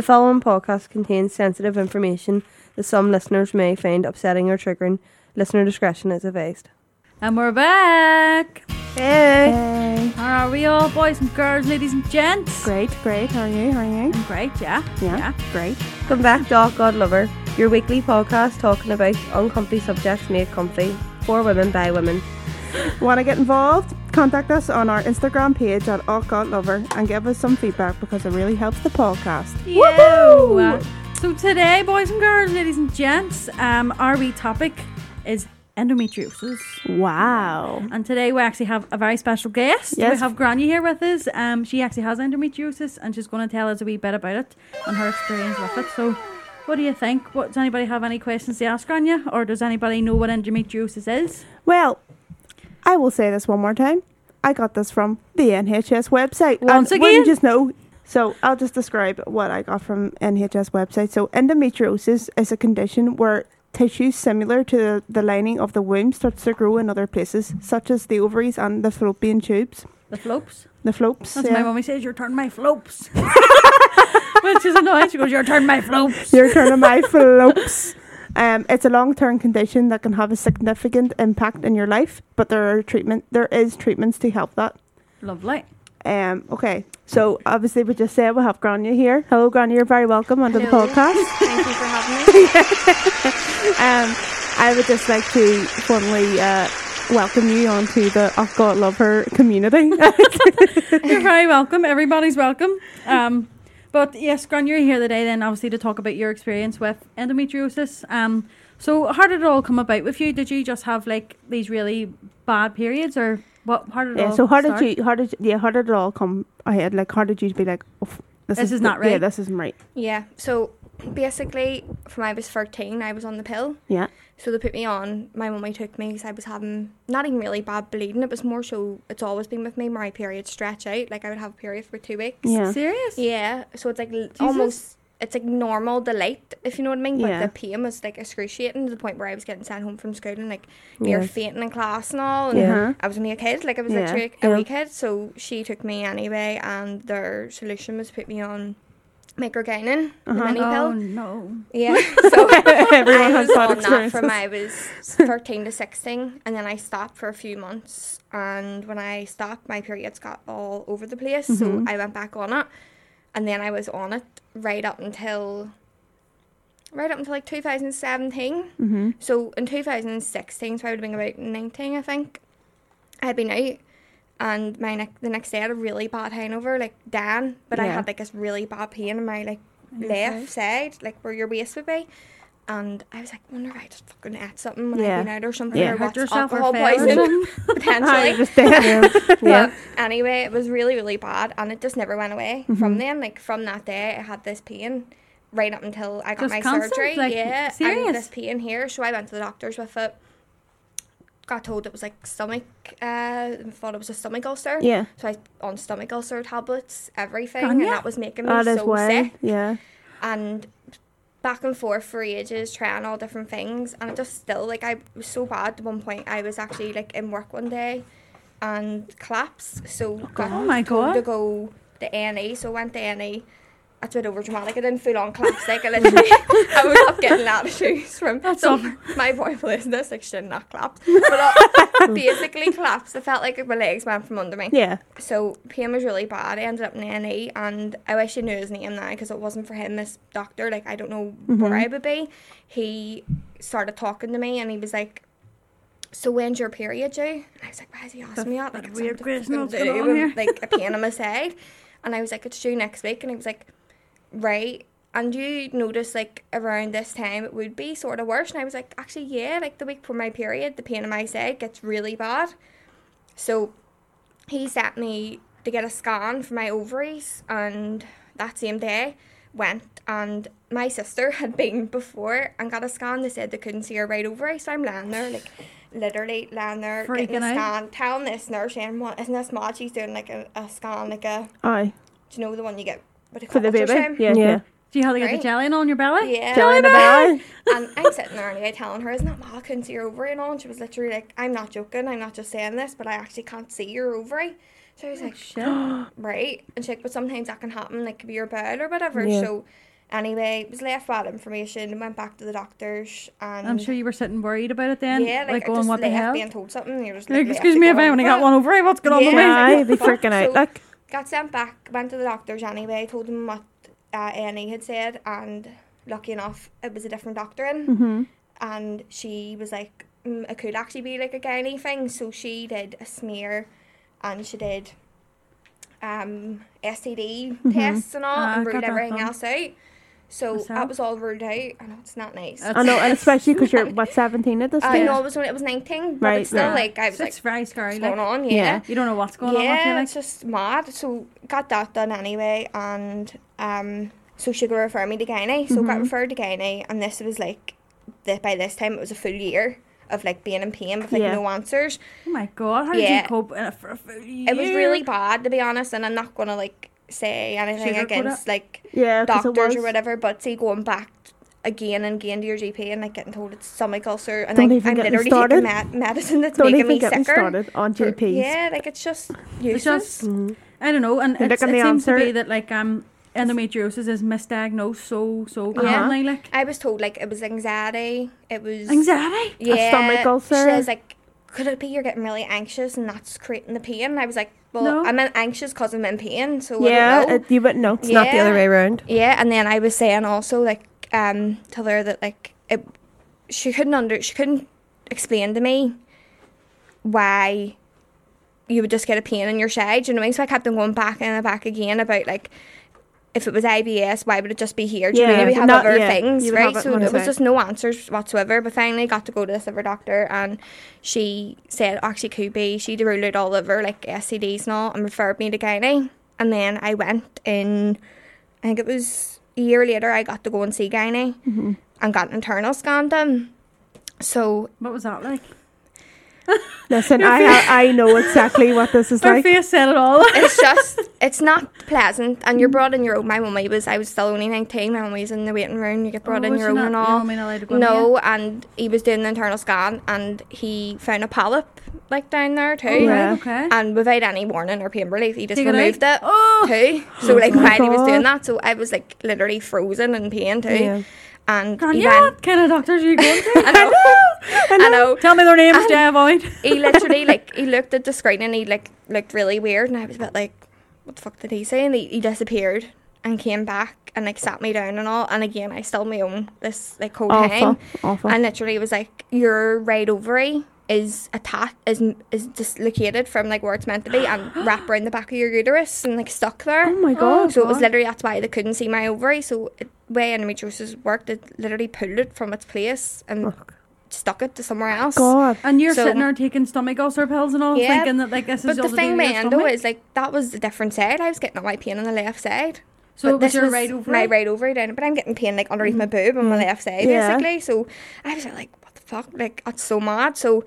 The following podcast contains sensitive information that some listeners may find upsetting or triggering. Listener discretion is advised. And we're back. Hey! How are we all, boys and girls, ladies and gents? Great, great. How are you? How are you? I'm great, yeah. Yeah, yeah. great. Come back to All God Lover, your weekly podcast talking about uncomfy subjects made comfy for women by women. Want to get involved? Contact us on our Instagram page at All God Lover and give us some feedback because it really helps the podcast. Yeah. So today, boys and girls, ladies and gents, um, our wee topic is endometriosis. Wow. And today we actually have a very special guest. Yes. We have Grainne here with us. Um, she actually has endometriosis and she's going to tell us a wee bit about it and her experience with it. So, what do you think? What, does anybody have any questions to ask Grainne? Or does anybody know what endometriosis is? Well, I will say this one more time. I got this from the NHS website. Once and again? you just know? So I'll just describe what I got from NHS website. So endometriosis is a condition where tissue similar to the, lining of the womb starts to grow in other places, such as the ovaries and the fallopian tubes. The flopes. The flopes. That's yeah. my mummy says, You're turning my flopes. Which is annoying. She goes, You're turning my flopes. You're turning my flopes. Um, it's a long-term condition that can have a significant impact in your life, but there are treatment. There is treatments to help that. Lovely. Um, okay, so obviously we just said we have Grainne here. Hello, Grainne. You're very welcome onto the podcast. Thank you for having me. Um, I would just like to formally uh, welcome you onto the Oh God Love Her community. You're very welcome. Everybody's welcome. Um, but yes, Gran, you're here today then obviously to talk about your experience with endometriosis. Um, so how did it all come about with you? Did you just have like these really bad periods or what? How did it yeah. all So how did you? How did yeah? How did it all come ahead? Like how did you be like? Oh, this, This is not right. Yeah, this isn't right. Yeah, so basically, from I was 13, I was on the pill. Yeah. So they put me on. My mummy took me because I was having not even really bad bleeding. It was more so, it's always been with me. My period stretch out. Like I would have a period for two weeks. Yeah. Serious? Yeah, so it's like l- almost, it's like normal delight, if you know what I mean. But Yeah. the pain was like excruciating to the point where I was getting sent home from school and like near Yes. fainting in class and all. And Yeah. I was only a kid, like I was Yeah. literally a Yeah. wee kid. So she took me anyway, and their solution was put me on microgynon, the Uh-huh. mini Oh no. Yeah, so Everyone I has bad on that experiences. from I was 13 to 16, and then I stopped for a few months. And when I stopped, my periods got all over the place, so Mhm. I went back on it, and then I was on it right up until right up until like 2017. Mm-hmm. So in 2016, so I would have been about 19, I think. I'd been out, and my ne- the next day I had a really bad hangover, like Dan, but I had like this really bad pain in my like your left side? like where your waist would be. And I was like, wonder if I just fucking ate something when Yeah. I've been out or something, Yeah. or what's alcohol or poisoning? I potentially. Yeah. But anyway, it was really, really bad, and it just never went away Mm-hmm. from then. Like from that day, I had this pain right up until I got Just my constant? surgery. Like, yeah, serious? and this pain here. So I went to the doctors with it. Got told it was like stomach. Uh, thought it was a stomach ulcer. Yeah. So I on stomach ulcer tablets, everything, Can ya? and that was making me That so why. sick. Yeah. And back and forth for ages, trying all different things, and it just still like I was so bad. At one point, I was actually like in work one day, and collapsed. So got Oh my told to go to A&E. So went to A&E. That's a bit over dramatic. I didn't full on collapse. Like I literally, I was up getting attitudes from That's some, my boy was this. Like she did not collapse, but I basically collapsed. I felt like my legs went from under me. Yeah. So pain was really bad. I ended up in A&E and I wish I knew his name now because it wasn't for him this doctor. Like I don't know where mm-hmm. I would be. He started talking to me and he was like, "So when's your period due?" And I was like, "Why is he asking me that?" Like weird it's question something what's to going do on with, here. like a pain on my side. And I was like, "It's due next week." And he was like, "Right." And you notice like around this time it would be sort of worse. And I was like, actually, yeah, like the week before my period, the pain in my side gets really bad. So he sent me to get a scan for my ovaries and that same day went and my sister had been before and got a scan. They said they couldn't see her right ovary, so I'm lying there like literally lying there getting Freaking a out. scan, telling this nurse saying, What isn't this mad? She's doing like a, a scan like a Aye. do you know the one you get what do you For the baby. ultrasound? Yeah. Yeah. Yeah. Do you have to get Right. the jelly on your belly? Yeah. Jelly in the belly. and I'm sitting there anyway telling her, isn't that mad? I couldn't see your ovary and all. And she was literally like, I'm not joking. I'm not just saying this, but I actually can't see your ovary. So I was oh, like, Shit. right. And she's like, but sometimes that can happen, like, if you're bad or whatever. Yeah. So Anyway, it was left bad information. And went back to the doctors, and I'm sure you were sitting worried about it then. yeah, like, like going, just what the left hell? being told something. You're just Like, like, excuse me if I on only with got it." one ovary. What's going on with Yeah. me? I'd be freaking out. So- Like, got sent back, went to the doctors anyway, told them what uh, A&E had said, and lucky enough, it was a different doctor in, hmm and she was like, mm, it could actually be like a gynae thing, so she did a smear, and she did um, STD Mhm. tests and all, Ah, and ruled everything else out. So Myself. that was all ruled out. I know it's not nice. That's- I know, and especially because you're what seventeen at this point. I know it was when it was nineteen, but Right, it's still right. like I was So like, it's very scary. what's Like, going on? Yeah. yeah. you don't know what's going on. yeah, you, like. it's just mad. So got that done anyway, and um, so she could refer me to gynae. So got Mhm. referred to gynae, and this was like, the, by this time it was a full year of like being in pain with like Yeah. no answers. Oh my god, how did you cope in a, for a full year? It was really bad to be honest, and I'm not gonna like say anything Sugarcoat against like yeah, 'cause it doctors or whatever, but see going back again and again to your GP and like getting told it's stomach ulcer, and Don't like, even I'm literally started. taking med- medicine that's Don't making even me get me sicker. started on GPs. Yeah, like it's just It's useless. just Mhm. I don't know, and look it at the seems to be answer. that like um endometriosis is misdiagnosed so so Yeah. commonly. Like I was told like it was anxiety. It was anxiety. Yeah, stomach ulcer. She was like, could it be you're getting really anxious and that's creating the pain? And I was like, well, No. I'm anxious because I'm in pain, so Yeah, I don't know. it, you wouldn't know. It's not the other way around. yeah, and then I was saying also like um tell her that like it, she couldn't under she couldn't explain to me why you would just get a pain in your side. You know what I mean? So I kept on going back and back again about like. If it was IBS, why would it just be here? Do you Yeah, know, we have not- other yeah, things, right? have it So there was just no answers whatsoever. But finally, got to go to this other doctor, and she said actually could be. She ruled out all over like STDs and all, and referred me to gynae. And then I went in. I think it was a year later. I got to go and see gynae Mhm. and got an internal scan done. So What was that like? Listen, I ha- I know exactly what this is Her like. face said it all. it's just it's not pleasant, and you're brought in your own. My mummy was I was still only nineteen. My mummy was in the waiting room. You get brought Oh, in was your she own not- and your all. mummy not allowed to go in No, and he was doing the internal scan, and he found a polyp like down there too. Oh, Yeah. right, okay. And without any warning or pain relief, he just Take it out? removed it, Oh, too. So oh, like while he was doing God. that, so I was like literally frozen in pain too. Yeah. And Grainne, he went, what kind of doctors are you going to? I know, I know. Tell me their names, Jay Avoid. He literally like he looked at the screen and he like looked really weird, and I was a bit like, what the fuck did he say? And he, he disappeared and came back and like sat me down and all. And again, I still my own this like whole Awful, time. awful. and literally was like your right ovary is attached is is dislocated from like where it's meant to be and wrapped around the back of your uterus and like stuck there. oh my god. so it was literally that's why they couldn't see my ovary. So it, way endometriosis worked, it literally pulled it from its place and Oh, stuck it to somewhere else. God. And you're So- sitting there taking stomach ulcer pills and all, Yeah, thinking that like this is But the all to do thing with with your endo is like that was the different side. I was getting all my pain on the left side. so but it was this your was right ovary. my right ovary down, but I'm getting pain like underneath my mm-hmm. boob on my mm-hmm. left side Yeah. basically. So I was like, what the fuck? Like that's so mad. So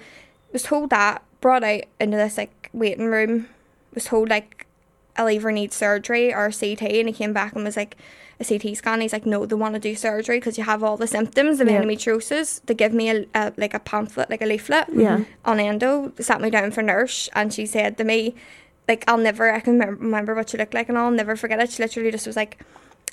was told that brought out into this like waiting room. Was told like I'll either need surgery or CT, and he came back and was like a CT scan. He's like, no, they want to do surgery because you have all the symptoms of Yeah. endometriosis. They give me a, a like a pamphlet, like a leaflet Yeah. on endo, sat me down for nurse, and she said to me, like, I'll never, I can remember, remember what she looked like, and I'll never forget it. She literally just was like,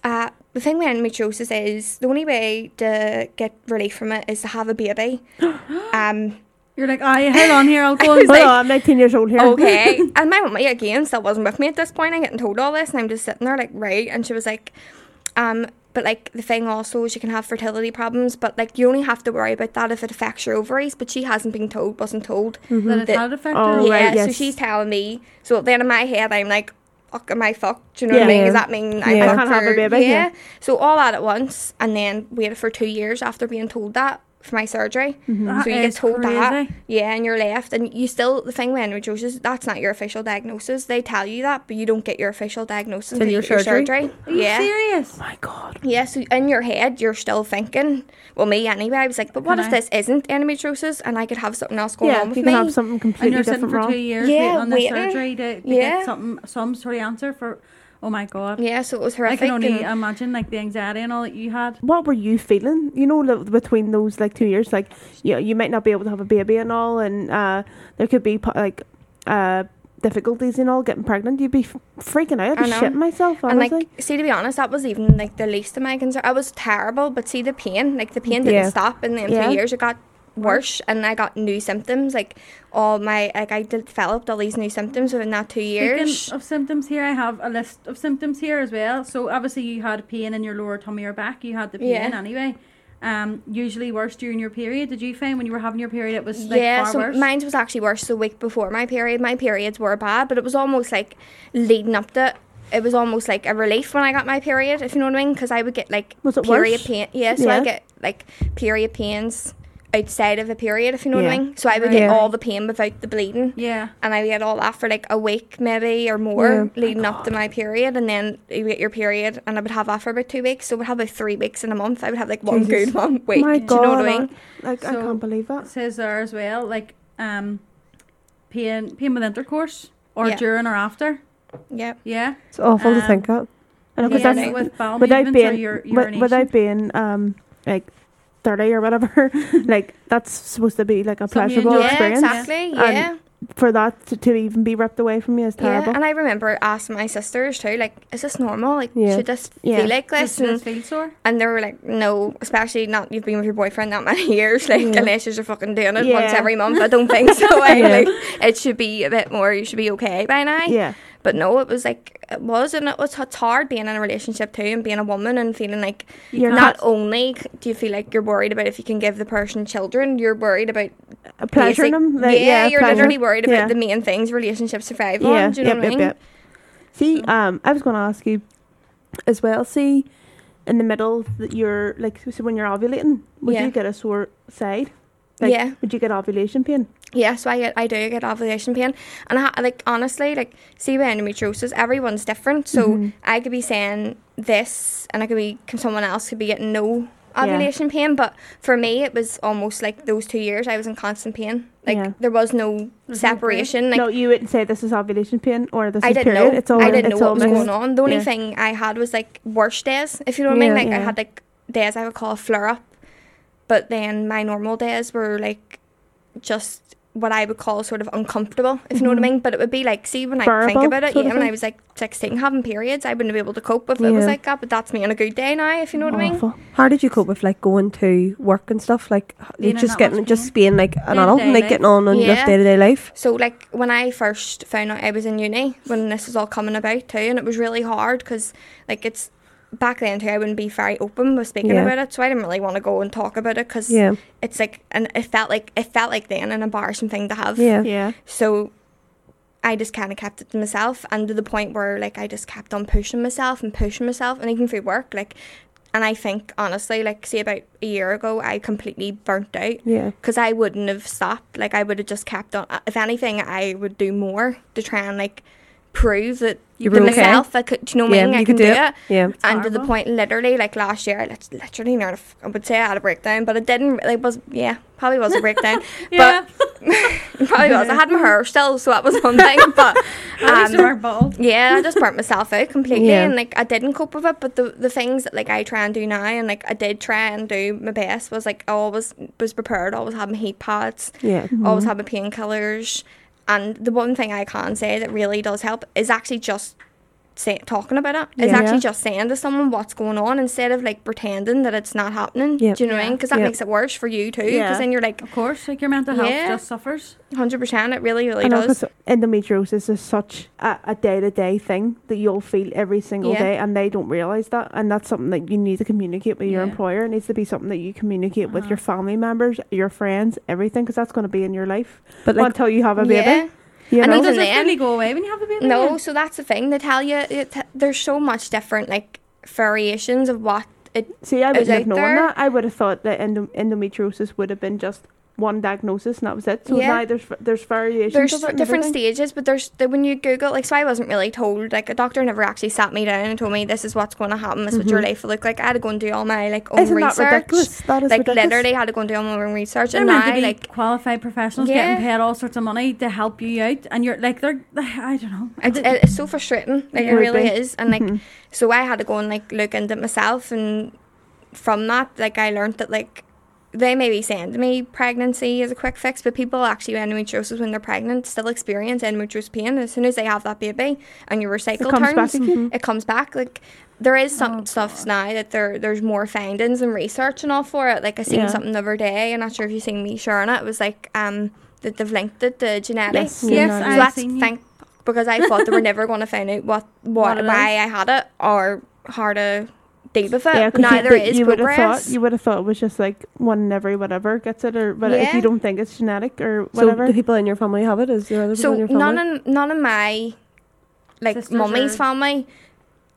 uh, the thing with endometriosis is the only way to get relief from it is to have a baby. um, You're like, aye, hold on here, I'll go was and Hold like- on, I'm 19 years old here. okay. and my mummy again still wasn't with me at this point. I'm getting told all this, and I'm just sitting there like, right. And she was like, um, but like the thing also is you can have fertility problems, but like you only have to worry about that if it affects your ovaries. But she hasn't been told, wasn't told. that it that- had affected Oh, her. yeah, right, so she's telling me. So then in my head, I'm like, fuck, am I fucked? Do you know what I mean? Does that mean I'm Yeah. I can't have a baby, Yeah. yeah. So all that at once, and then waited for two years after being told that for my surgery. Mm-hmm. That So you get is told that, yeah, and you're left, and you still the thing with endometriosis, that's not your official diagnosis. They tell you that, but you don't get your official diagnosis Till until your you your surgery? surgery. Are you yeah. serious? my god. Yeah, so in your head, you're still thinking, well, me anyway. I was like, but what Can if I- this isn't endometriosis and I could have something else going Yeah, on with you me? can have something And completely you're different for wrong. two years Yeah, waiting on this waiting. surgery to, to Yeah. get something, some sort of answer for. Oh my god! yeah, so it was horrific. I can only and- imagine like the anxiety and all that you had. What were you feeling? You know, li- between those like two years, like you, you might not be able to have a baby and all, and uh, there could be like uh, difficulties and all getting pregnant, you'd be f- freaking out. I'd I be shitting myself. And like, see, to be honest, that was even like the least of my concern. I was terrible, but see, the pain, like the pain didn't Yeah. stop in the Yeah. two years. It got worse, and I got new symptoms. Like all my, like I developed all these new symptoms within that two years. Speaking of symptoms here, I have a list of symptoms here as well. So obviously you had pain in your lower tummy or back. You had the pain Yeah. anyway. Um, usually worse during your period. Did you find when you were having your period it was like yeah, far so worse? mine was actually worse the week before my period. My periods were bad, but it was almost like leading up to. It was almost like a relief when I got my period, if you know what I mean, because I would get like Was it period worse? pain. Yeah, so I get like period pains outside of a period, if you know what I mean. So I would Right. get Yeah. all the pain without the bleeding. yeah. and I would get all that for like a week maybe or more Yeah. leading up to my period and then you get your period and I would have that for about two weeks so I would have about three weeks in a month I would have like one Jesus. good one week My do you know what I God, mean Like I can't believe It that. says there as well, like um, pain pain with intercourse or Yeah. during or after. yeah Yeah. It's awful to Um, think of. I know because Yeah, that's with without movements or being your wi- urination. without being um like thirty or whatever. like that's supposed to be like a Something pleasurable enjoy. yeah experience. exactly And yeah For that to, to even be ripped away from you is yeah terrible. and I remember asking my sisters too like is this normal like Yeah. should this Yeah. feel like this this and, feel sore? and they were like no especially not you've been with your boyfriend that many years like Yeah. unless you're fucking doing it once every month I don't think so I, eh, Yeah. like, it should be a bit more you should be okay by now yeah. But no, it was like it was, and it was it's hard being in a relationship too, and being a woman and feeling like You You're can't- not only do you feel like you're worried about if you can give the person children, you're worried about A pleasure them. like, yeah, you're pleasure. literally worried about Yeah. the main things relationships survive Yeah. on. Do you know yep, what I mean? yep. See, um, I was going to ask you as well. See, in the middle that you're like, so when you're ovulating, would Yeah. you get a sore side? Like, Yeah. Would you get ovulation pain? Yeah, so I get I do get ovulation pain, and I ha- like honestly like see with endometriosis, everyone's different. So Mhm. I could be saying this, and I could be someone else could be getting no Yeah. ovulation pain, but for me it was almost like those two years I was in constant pain. Like Yeah. there was no separation. Like no, you wouldn't say this is ovulation pain or this I is didn't period. know. It's all I didn't know what was going on. The only Yeah. thing I had was like worse days, if you know what I mean. Yeah. Like I had like days I would call a flare up, but then my normal days were like just what I would call sort of uncomfortable, if you know what I Mhm. mean. But it would be like, see, when I think about it, sort yeah, of when I was like 16 having periods, I wouldn't be able to cope if it was like that. But that's me on a good day now, if you know what I mean. How did you cope with like going to work and stuff? Like Being you in just getting just pain? being like an Day-to-day adult, and, like life. getting on on your Yeah. day to day life. So like when I first found out I was in uni, when this was all coming about too, and it was really hard because like it's back then too, I wouldn't be very open with speaking Yeah. about it, so I didn't really want to go and talk about it because Yeah, it's like and it felt like it felt like then an embarrassing thing to have. yeah, Yeah. So I just kind of kept it to myself, and to the point where like I just kept on pushing myself and pushing myself, and even through work, like. And I think honestly, like, say about a year ago, I completely burnt out yeah. because I wouldn't have stopped. Like I would have just kept on. uh, If anything, I would do more to try and like prove that You to were okay. myself I could. Do you know what I mean? I can could do do it. it. Yeah, And to the point, literally, like last year, let's literally near. I would say I had a breakdown, but it didn't. Like was yeah, probably was a breakdown. Yeah. It probably was. I had my hair still, so that was one thing. But At least you um, yeah, I just burnt myself out completely, Yeah. and like I didn't cope with it. But the the things that like I try and do now, and like I did try and do my best, was like I always was prepared. Always had my heat pads. yeah. Always had my painkillers. And the one thing I can say that really does help is actually just say, talking about it. it. Is Yeah. actually just saying to someone what's going on instead of like pretending that it's not happening. Yeah. Do you know what I mean? Because that Yeah. makes it worse for you too. Because Yeah. then you're like, Of course, like your mental health Yeah. just suffers. 100%. It really, really I know does. 'cause endometriosis is such a, a day-to-day thing that you'll feel every single Yeah. day and they don't realize that and that's something that you need to communicate with your Yeah. employer it needs to be something that you communicate with Uh-huh. your family members your friends everything because that's going to be in your life But like, until you have a baby Yeah. You And know? even Does it then- really go away when you have a baby? No, Yeah. so that's the thing. They tell you it, there's so much different like variations of what it. see I is wouldn't have known there. that I would have thought that endo- endometriosis would have been just one diagnosis and that was it so Yeah. now there's there's variations There's of it different everything. stages, but there's the, when you Google like so I wasn't really told like a doctor never actually sat me down and told me this is what's going to happen, this is what your Mhm. life will look like. I had to go and do all my like own isn't research. that ridiculous that is like ridiculous. literally had to go and do all my own research, They're and meant now like qualified professionals Yeah. getting paid all sorts of money to help you out, and you're like they're I don't know. it's, it's so frustrating. Like Yeah. it really be. is, and like Mhm. so I had to go and like look into it myself, and from that like I learned that like they may be saying to me pregnancy is a quick fix, but people actually with endometriosis when they're pregnant still experience endometriosis pain. As soon as they have that baby and your It cycle comes back turns, again. it comes back. Like there is some Oh, stuff God. now that there there's more findings and research and all for it. Like I seen Yeah. something the other day. I'm not sure if you seen me sharing it. It was like um that they've linked it to genetics. Yes, Yes, no, So I've that's seen you. thank because I thought they were never going to find out what What what, why is. I had it or how to deal with it. Yeah, but now you, there is you would have progress. thought you would have thought it was just like one in every whatever gets it, or but if you don't think it's genetic or whatever, So whatever, the people in your family have it? Is there other people so in your family? none of none of my like Sisters mummy's family.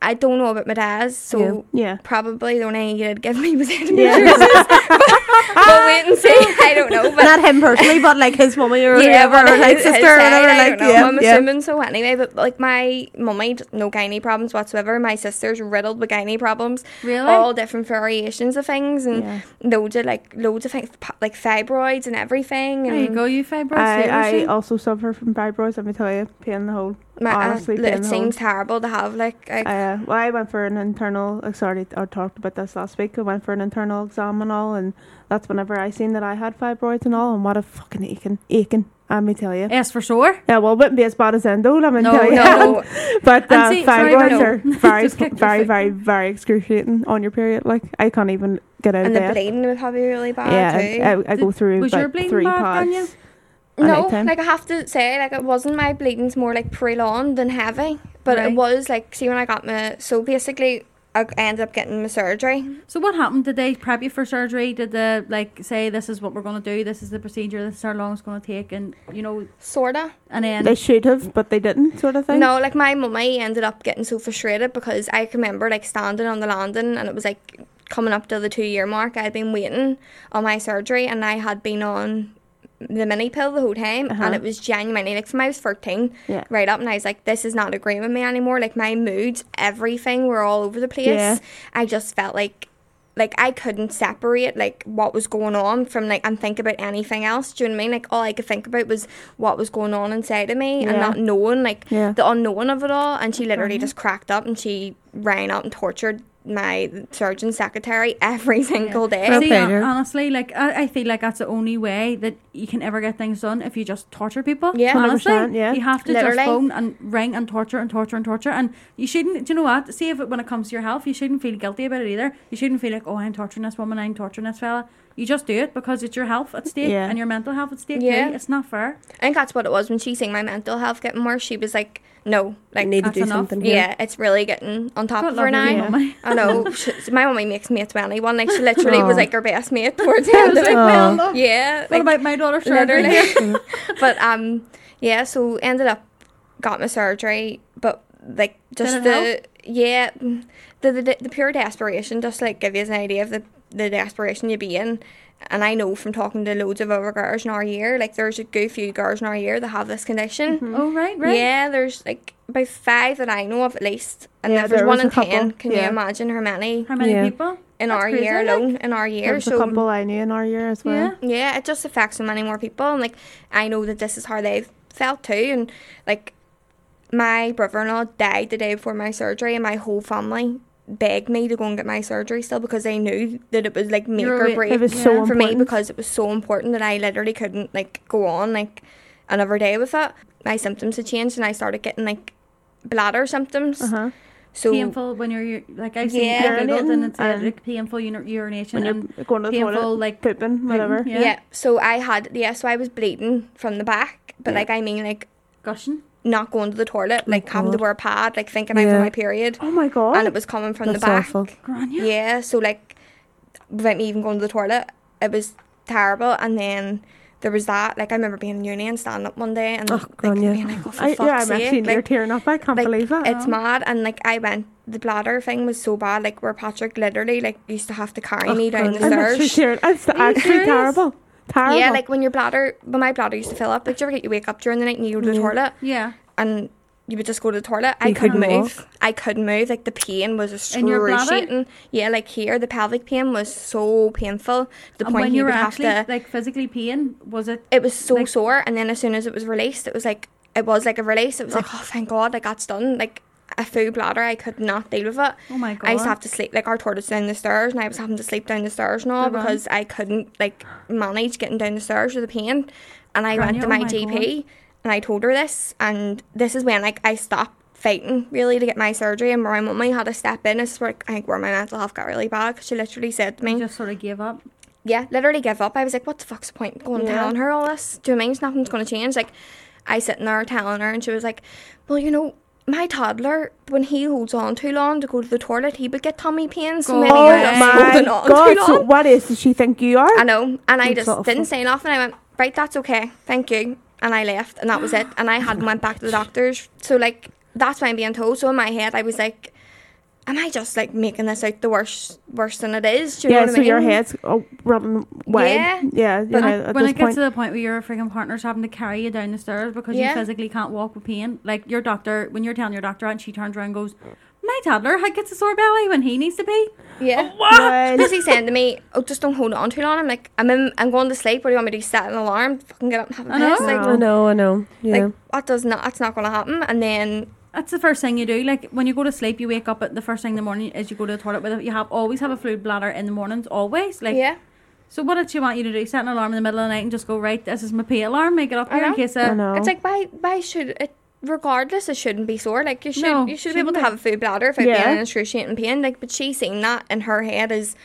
I don't know about my dad's, so yeah. probably the only thing he did give me was Yeah. endometriosis. we'll wait and see. I don't know, but Not him personally, but like his mummy or yeah, whoever, but or like his- sister or whatever. I Like, don't know. yeah, I'm yeah. assuming so anyway. But like my mummy, no gynae problems whatsoever. My sister's riddled with gynae problems, Really? all different variations of things, and yeah. loads of like loads of things, like fibroids and everything. there you And go, you fibroids. I, I I, also suffer from fibroids. Let me tell you, pain in the hole. My, uh, honestly, li- pain it in the seems terrible to have like. like Uh, well, I went for an internal. Like, sorry, I talked about this last week. I went for an internal exam and all, and that's whenever I seen that I had fibroids and all, and what a fucking aching, aching. Let me tell you. Yes, for sure. Yeah, well, it wouldn't be as bad as endo. Let me No, tell you. no, no, but And uh, see- sorry, fibroids no. are very, Just kicked your very, very, very excruciating on your period. Like I can't even get out of it. and of the bed. bleeding would probably be really bad yeah, too. I, I go through was your bleeding three bad, pods. Tanya? At No, nighttime. like I have to say, like it wasn't my bleeding's more like pre-lawn than heavy, but Right. it was like see when I got my so basically I ended up getting my surgery. So what happened? Did they prep you for surgery? Did they like say this is what we're going to do? This is the procedure. This is how long it's going to take, and you know, Sorta. and then They should have, but they didn't, sort of thing. No, like my mummy ended up getting so frustrated because I can remember like standing on the landing and it was like coming up to the two year mark. I'd been waiting on my surgery and I had been on the mini pill the whole time Uh-huh. and it was genuinely like from I was 13 Yeah. right up and I was like this is not agreeing with me anymore like my moods everything were all over the place Yeah. I just felt like like I couldn't separate like what was going on from like and think about anything else. Do you know what I mean? Like all I could think about was what was going on inside of me and Yeah. not knowing like Yeah. the unknown of it all. And she literally Mhm. just cracked up and she ran out and tortured my surgeon secretary every single day. Well, See, Okay, honestly, like I, I feel like that's the only way that you can ever get things done if you just torture people. Yeah. honestly, 100%, yeah. you have to Literally. just phone and ring and torture and torture and torture. And you shouldn't. Do you know what? See if it, when it comes to your health, you shouldn't feel guilty about it either. You shouldn't feel like, oh, I'm torturing this woman, I'm torturing this fella. You just do it because it's your health at stake Yeah. and your mental health at stake Yeah. too. It's not fair. I think that's what it was when she seen my mental health getting worse. She was like, "No, I like, need to do enough. something here. yeah, it's really getting on top of her now." mummy. I know. She, my mummy makes me a twenty one. Like she literally was like her best mate towards the end of it. Aw. well, Yeah, What about my daughter surgery? literally. but um, yeah. So ended up got my surgery, but like just the help? yeah, the, the the pure desperation just like give you an idea of the the desperation you be in. And I know from talking to loads of other girls in our year, like there's a good few girls in our year that have this condition. Mhm. Oh right, right. Yeah, there's like about five that I know of at least. And Yeah, if there's there one in couple, ten, can you imagine how many How many Yeah. people? in That's our crazy, year like. alone? In our year. There was a couple I knew in our year as well. Yeah. yeah, it just affects so many more people and like I know that this is how they've felt too and like my brother in law died the day before my surgery and my whole family begged me to go and get my surgery still because they knew that it was like make You're or wait- break It was Yeah. so for me because it was so important that I literally couldn't like go on like another day with it. My symptoms had changed and I started getting like bladder symptoms. Uh-huh. So painful when you're like I've seen Yeah. it googled and it said like painful ur- urination When and you're going to the painful toilet, like pooping, whatever. pooping, yeah. yeah. so I had yeah, so I was bleeding from the back, but Yeah. like I mean like gushing. Not going to the toilet, like oh having to God. wear a pad, like thinking I was on my period, Oh my god. and it was coming from That's the back. awful. Grainne. Yeah, so like without me even going to the toilet, it was terrible. And then there was that. Like I remember being in uni and standing up one day and Oh, like Grainne. being like, oh, for I, fuck's yeah, I'm sake. actually near like, tearing up. I can't like, believe it. it's Oh. mad. And like I went, the bladder thing was so bad. Like where Patrick literally like used to have to carry Oh, me down the Grainne. I'm actually stairs. tearing. It's actually terrible. Terrible. Yeah, like when your bladder, when my bladder used to fill up, like, do you ever get you wake up during the night and you go to the Yeah. toilet Yeah. and you would just go to the toilet? I You couldn't couldn't move. I couldn't move. Like the pain was In your bladder? excruciating. Yeah, like here, the pelvic pain was so painful the and point when you you were would have actually to. like physically peeing, was it It was so like- sore, and then as soon as it was released, it was like it was like a release. It was like, oh, thank God, like that's done. Like a full bladder. I could not deal with it. Oh my god. I used to have to sleep like our toilet's down the stairs, and I was having to sleep down the stairs and run. because I couldn't like manage getting down the stairs with the pain. And I Grainne, went to oh my, my GP and I told her this, and this is when like I stopped fighting really to get my surgery, and my mummy had to step in. Is where I think where my mental health got really bad. 'cause she literally said to me, You just sort of gave up. yeah, literally give up. I was like, what the fuck's the point going Yeah. telling her all this? Do you mean nothing's going to change? Like, I sitting there telling her, and she was like, well, you know, my toddler, when he holds on too long to go to the toilet, he would get tummy pains. So Go Oh you're away. just my holding on god! too So what is does she think you are? I know. And I just awful. didn't say nothing. I went, right, that's okay. Thank you. And I left, and that was it. And I hadn't went back to the doctors. So, like, that's why I'm being told. So, in my head, I was like, am I just, like, making this out the worst, worse than it is? Do you yeah, know what so I mean? your head's oh, running wide. Yeah. yeah. you But know, And at when it gets to the point where your freaking partner's having to carry you down the stairs because Yeah. you physically can't walk with pain, like your doctor, when you're telling your doctor and she turns around and goes, "My toddler had gets a sore belly when he needs to pee." Yeah. Oh, what? Well, Busy saying to me, "Oh, just don't hold on too long." I'm like, "I'm in, I'm going to sleep. What do you want me to do? Set an alarm? Fucking get up and have a I know. piss? Like, I know, I know. Yeah. like that does not. That's not going to happen." And then That's the first thing you do. Like when you go to sleep, you wake up at the first thing in the morning is you go to the toilet with it. You have always have a fluid bladder in the mornings, always. Like yeah, so, what did she want you to do? Set an alarm in the middle of the night and just go right. This is my pee alarm. Make it up I here in know. case. I know. it's like why why should it? Regardless, it shouldn't be sore. Like you should No, you should be able to have a food bladder without Yeah. being in excruciating pain. Like, but she's seen that in her head is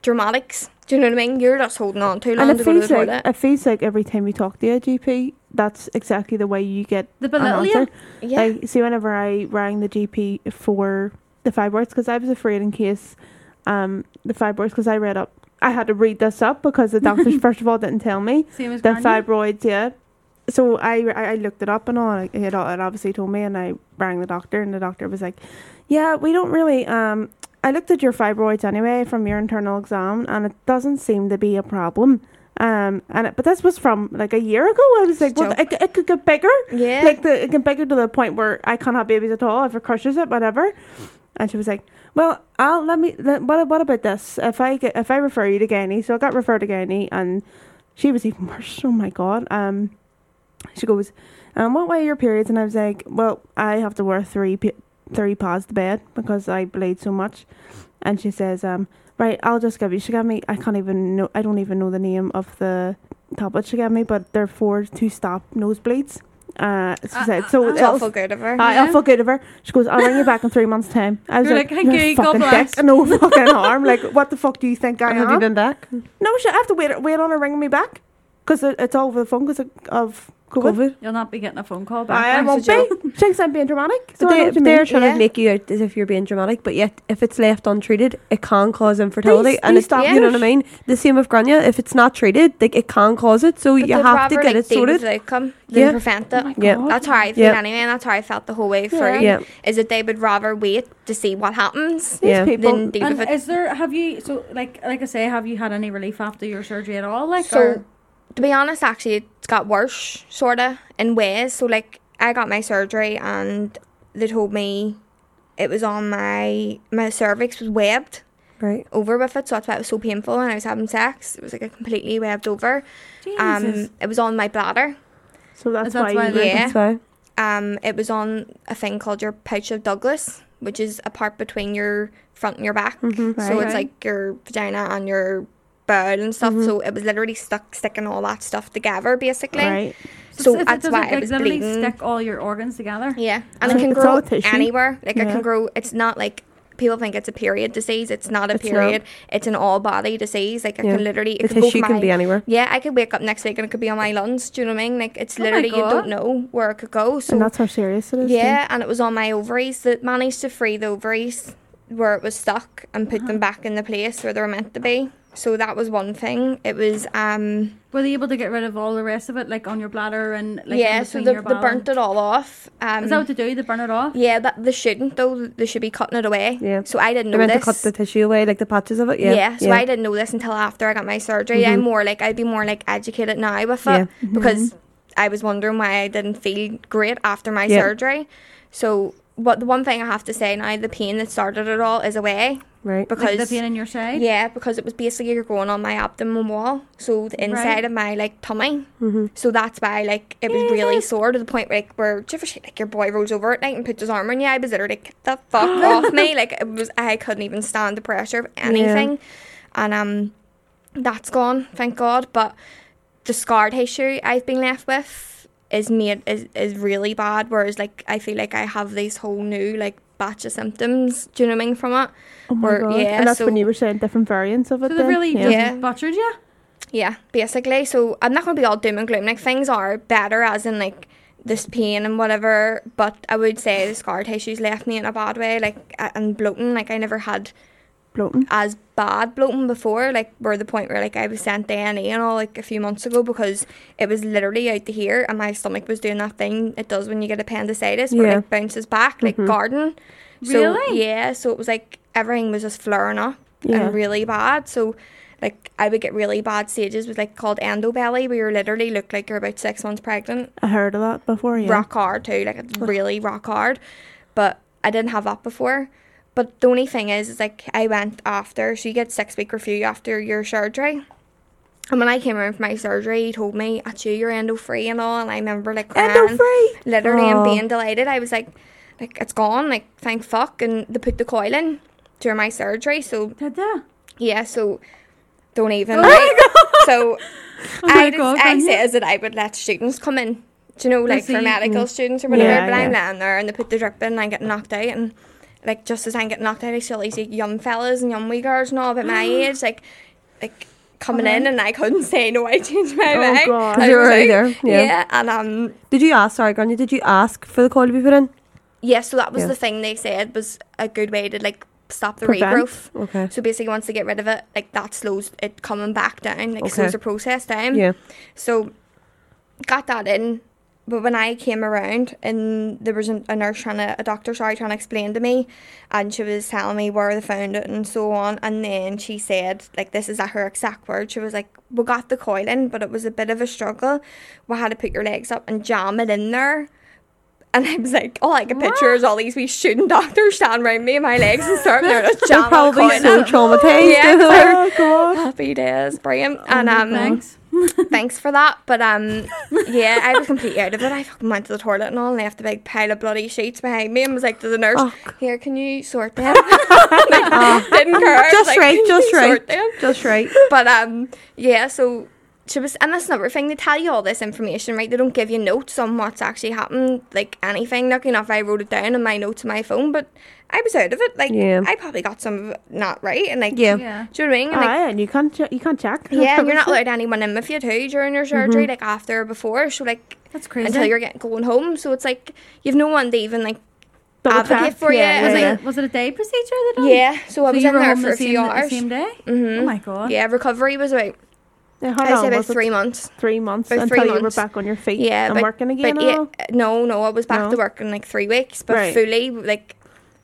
dramatics. Do you know what I mean? You're just holding on too long and to it go to feels the like toilet. it feels like every time you talk to a GP, that's exactly the way you get the an belittle you. answer. yeah, Like, see, whenever I rang the GP for the fibroids, because I was afraid in case um the fibroids, because I read up, I had to read this up because the doctors first of all didn't tell me Same as the Grainne. fibroids. Yeah, so I I I looked it up and all. and It, it obviously told me, and I rang the doctor, and the doctor was like, "Yeah, we don't really um." I looked at your fibroids anyway from your internal exam, and it doesn't seem to be a problem. Um, and it, but this was from like a year ago. I was like, well, it, it could get bigger yeah. like the it can get bigger to the point where I can't have babies at all if it crushes it, whatever. And she was like, "Well, I'll let me. Let, what what about this? If I get if I refer you to gynae, so I got referred to gynae, and she was even worse. Oh my god. Um, she goes, um, what way are your periods? And I was like, well, I have to wear three p- three pads to bed because I bleed so much. And she says, um, right, I'll just give you. She gave me. I can't even know. I don't even know the name of the tablet she gave me, but they're for to stop nosebleeds. Uh, she Uh, said so. uh, it's it'll- awful good of her. I, Yeah. I'll fuck out of her. She goes, I'll ring you back in three months' time. I was You're like, like, "Thank "You're you, a God fucking bless." dick, no fucking harm. Like, what the fuck do you think I And have you am? been back? No, shit, I have to wait, wait on her ringing me back because it, it's all over the phone because of, of COVID. COVID. You'll not be getting a phone call back. I That's won't a joke. be. She thinks I'm being dramatic. So But they, what you they're trying Yeah. to make you out as if you're being dramatic, but yet if it's left untreated, it can cause infertility. These- and these it's, you know what I mean. The same with Grainne. If it's not treated, like it can cause it. So But you have to get like, it sorted. the outcome than Yeah. prevent Oh it. my Yeah. That's how I feel Yeah. anyway, and that's how I felt the whole way through. Yeah. Yeah, Is that they would rather wait to see what happens Yeah. people. than deal And with it. is there have you so like like I say have you had any relief after your surgery at all? Like So, or, to be honest, actually, it's got worse, sort of, in ways. So, like, I got my surgery and they told me it was on my, my cervix was webbed right. over with it. So that's why it was so painful when I was having sex. It was like a completely webbed over. Jesus. Um, it was on my bladder. So that's, Is that why, why you they- Yeah. That's why. Um, it was on a thing called your pouch of Douglas, which is a part between your front and your back. Mhm. So Right. it's like your vagina and your bowel and stuff. Mhm. So it was literally stuck, sticking all that stuff together, basically. right. So it- it that's does why it, like, was literally bleeding. stick all your organs together. Yeah, and So it can it's grow all tissue? anywhere. Like it can grow. It's not like people think it's a period disease. It's not a It's not. period. It's an all body disease. Like it Yeah. can literally. It The can go tissue from can be anywhere. Yeah, I could wake up next week and it could be on my lungs. Do you know what I mean? Like it's Oh literally you don't know where it could go. So and that's how serious it is. too. yeah, and it was on my ovaries that managed to free the ovaries where it was stuck and put Uh-huh. them back in the place where they were meant to be. So that was one thing. It was um Were they able to get rid of all the rest of it, like on your bladder and like yeah. in So between they, your they burnt it all off. Um, Is that what they do? They burn it off. yeah, but they shouldn't though. They should be cutting it away. Yeah. So I didn't They're know meant this. to cut the tissue away, like the patches of it. Yeah. Yeah, so I didn't know this until after I got my surgery. I'm Mhm. more like I'd be more like educated now with it Yeah. because I was wondering why I didn't feel great after my Yeah. surgery. So but the one thing I have to say now, the pain that started it all is away Right. because Like the pain in your side. yeah, because it was basically growing on my abdomen wall, so the inside Right. of my like tummy. Mm-hmm. So that's why like it was really sore to the point where like where like your boy rolls over at night and puts his arm on you? I was literally like, get the fuck off me. Like it was I couldn't even stand the pressure of anything. And um that's gone, thank God. But the scar tissue I've been left with is made is, is really bad. Whereas like I feel like I have these whole new like batch of symptoms, do you know what I mean, from it? Oh my Or- god! yeah, and that's so- when you were saying different variants of it. So they then? really yeah. Yeah. butchered you. Yeah, basically. So I'm not going to be all doom and gloom. Like things are better, as in like this pain and whatever. But I would say the scar tissues left me in a bad way. Like and bloating. Like I never had bloating. as bad bloating before. Like where the point where like I was sent to A&E all like a few months ago because it was literally out to here and my stomach was doing that thing it does when you get appendicitis where Yeah. it like bounces back like Mhm. garden. So Really? yeah, so it was like everything was just flaring up Yeah. and really bad. So like I would get really bad stages with like called endobelly where you literally look like you're about six months pregnant. I heard of that before. Yeah. Rock hard too, like it's really rock hard. But I didn't have that before. But the only thing is, is like I went after, so you get six week review after your surgery. And when I came around for my surgery, he told me, actually, you're endo free and all. And I remember like Endo free. literally, and Oh. being delighted. I was like, like it's gone, like thank fuck. And they put the coil in during my surgery. So Did they? yeah, so don't even. Oh right? So Oh my I, God, I says that I would let students come in. Do you know, like for medical students or whatever. Yeah, but I'm laying there and they put the drip in and I get knocked out and like just as I'm getting knocked out I still see young fellas and young wee girls and all about my age, like like coming in and I couldn't say no, I changed my Oh, mind. God. I you were was like- there, yeah. yeah, and um Did you ask? Sorry, Grainne. Did you ask for the call to be put in? yeah, so that was Yeah. the thing they said was a good way to like stop the Prevent. regrowth. Okay. So basically, once they get rid of it, like that slows it coming back down, like Okay. slows the process down. Yeah. So got that in. But when I came around and there was a, nurse trying to, a doctor, sorry, trying to explain to me, and she was telling me where they found it and so on. And then she said, like, this is at her exact word. She was like, we got the coil in, but it was a bit of a struggle. We had to put your legs up and jam it in there. And I was like, all I can picture is all these wee student doctors standing around me and my legs and starting there to They're jam the probably so traumatized. Yeah, Oh god. Happy days, brilliant. and Oh, um, thanks. Thanks for that. But um, yeah, I was completely out of it. I fucking went to the toilet and all, and left a big pile of bloody sheets behind me, and was like to the nurse, Oh, "Here, can you sort them?" like, didn't care. Just like, right, just you right, just right. But um, yeah, so. She was, and that's another thing. They tell you all this information, right? They don't give you notes on what's actually happened, like anything. Lucky enough, I wrote it down in my notes on my phone, but I was out of it. Like, Yeah. I probably got some of it not right, and like, Yeah. Yeah. do you know what I mean? And, like, Aye, and you can't ch- you can't check. yeah, and you're not allowed anyone in with you too during your surgery, like after or before. So like That's crazy. until you're getting going home. So it's like you've no one to even like Double advocate check. for you. Was, yeah. it, was it a day procedure they done? yeah. So I So was you in there for the a few same, the hours. same day? hmm Oh my god. Yeah, recovery was about Yeah, how I long say about was it? three months. Three months About until three you were months. back on your feet Yeah, and but- working again. But and yeah, no, no, I was back No? to work in like three weeks, but Right. fully like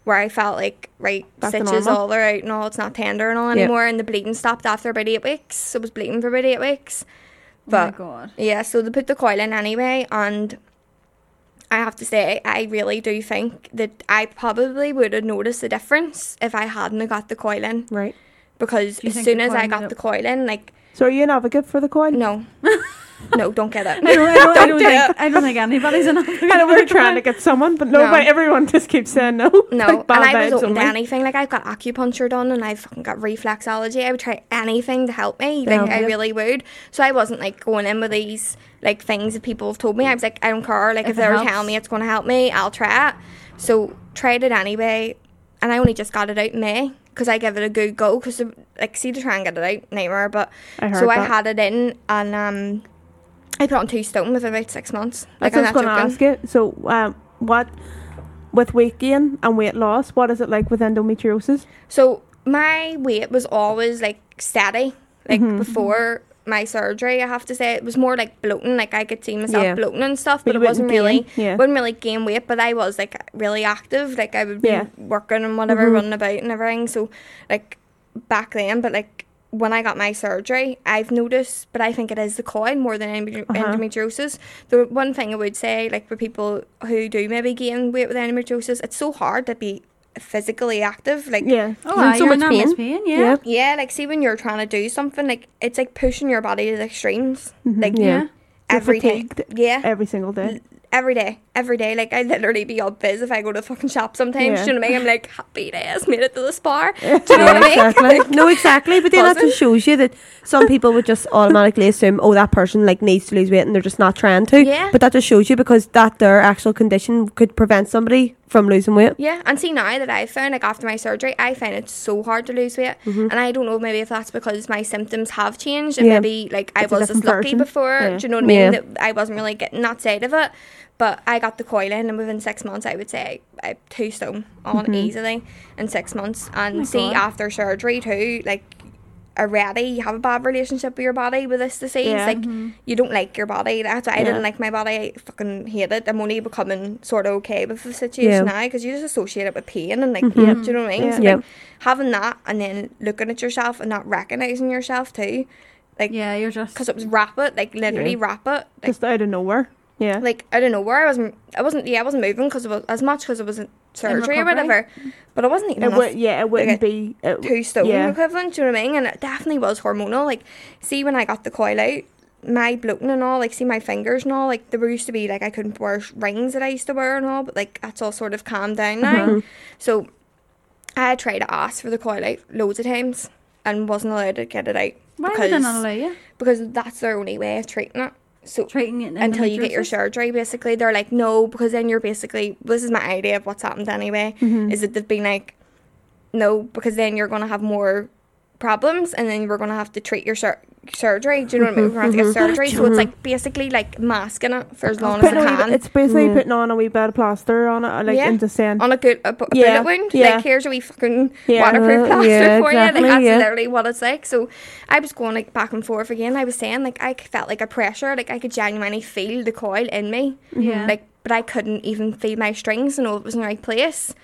where I felt like right Back stitches normal? all are out and all it's not tender and all anymore, and the bleeding stopped after about eight weeks. So I was bleeding for about eight weeks. oh my But god. Yeah, so they put the coil in anyway, and I have to say, I really do think that I probably would have noticed the difference if I hadn't got the coil in. Right. Because as soon as I got the coil in, like, So are you an advocate for the coil? no, no, don't get it. I don't, I don't, I don't do think, it. I don't think anybody's enough. I know we're trying to get someone, but No. nobody, everyone just keeps saying no. No, Like and I was vibes open to anything. Like I've got acupuncture done, and I've fucking got reflexology. I would try anything to help me. Like help I really would. So I wasn't like going in with these like things that people have told me. I was like, I don't care. Like If if, they're helps. telling me it's going to help me, I'll try it. So tried it anyway, and I only just got it out in May because I give it a good go. Because like see to try and get it out nightmare, but I so I had it in and um. I put on two stone within about six months. Like I was going to ask you. So, um, what with weight gain and weight loss? What is it like with endometriosis? So my weight was always like steady, like Mhm. before my surgery. I have to say it was more like bloating. Like I could see myself Yeah. bloating and stuff, But but, it wasn't wouldn't really. gain, yeah. Wouldn't really gain weight, but I was like really active. Like I would be Yeah. working and whatever, Mhm. running about and everything. So like back then, but like when I got my surgery, I've noticed, but I think it is the coil more than endometri- Uh-huh. endometriosis. The one thing I would say, like for people who do maybe gain weight with endometriosis, it's so hard to be physically active. Like Yeah. Oh, You're so you're much pain. pain, yeah. yeah, like see when you're trying to do something, like it's like pushing your body to the extremes. Mhm. Like Yeah. Yeah. Every day. Yeah. every single day. every day, every day. Like I literally be up biz if I go to the fucking shop sometimes. Yeah. Do you know what I mean? I'm like, happy days, made it to the spa. Do you know what I mean? exactly. no, exactly. But then that Buzzing. just shows you that some people would just automatically assume, oh, that person like needs to lose weight, and they're just not trying to. Yeah. But that just shows you because that their actual condition could prevent somebody from losing weight. Yeah, and see now that I've found like after my surgery, I find it so hard to lose weight, and I don't know maybe if that's because my symptoms have changed, and Mm-hmm. Yeah. maybe like I It's was just lucky version. before. Yeah. Do you know what I mean? Yeah. That I wasn't really getting that side of it, but I got the coil in, and within six months, I would say I two stone on Mhm. easily in six months, and Oh see God. after surgery too, like. Already, you have a bad relationship with your body with this disease. Yeah. Like Mhm. you don't like your body. That's why I Yeah. didn't like my body. I fucking hate it. I'm only becoming sort of okay with the situation Yeah. now because you just associate it with pain and like, Mhm. do you know what I mean? Yeah. So Yeah. like, having that and then looking at yourself and not recognizing yourself too, like, Yeah, you're just. because it was rapid, like literally rapid, like, Just out of nowhere. Yeah. like I don't know where I wasn't. I wasn't. Yeah, I wasn't moving because it was as much because it wasn't surgery or recovery. whatever. But I wasn't eating It enough would, yeah, it wouldn't be. It, two stone yeah. equivalent. Do you know what I mean? And it definitely was hormonal. Like, see when I got the coil out, my bloating and all, like, see my fingers and all, like, there used to be like I couldn't wear sh- rings that I used to wear and all, but like that's all sort of calmed down now. Uh-huh. So I tried to ask for the coil out loads of times and wasn't allowed to get it out Why would they because not allow you? because that's their only way of treating it. So Treating it until you get your surgery, basically, they're like, no, because then you're basically. This is my idea of what's happened anyway. Mhm. Is that they've been like, no, because then you're gonna have more problems, and then we're gonna have to treat your sur- surgery. Do you know what I mean? We're gonna have to get mm-hmm. surgery, so it's mm-hmm. like basically like masking it for as long as Putting it a wee can it's basically Yeah. putting on a wee bit of plaster on it, like Yeah. and just saying, on a good a, a Yeah, bullet wound. yeah. Like here's a wee fucking Yeah. waterproof Uh, plaster yeah, for you. Like that's yeah. literally what it's like. So I was going like back and forth again. I was saying like I felt like a pressure, like I could genuinely feel the coil in me. Yeah. Like, but I couldn't even feel my strings and know it was in the right place.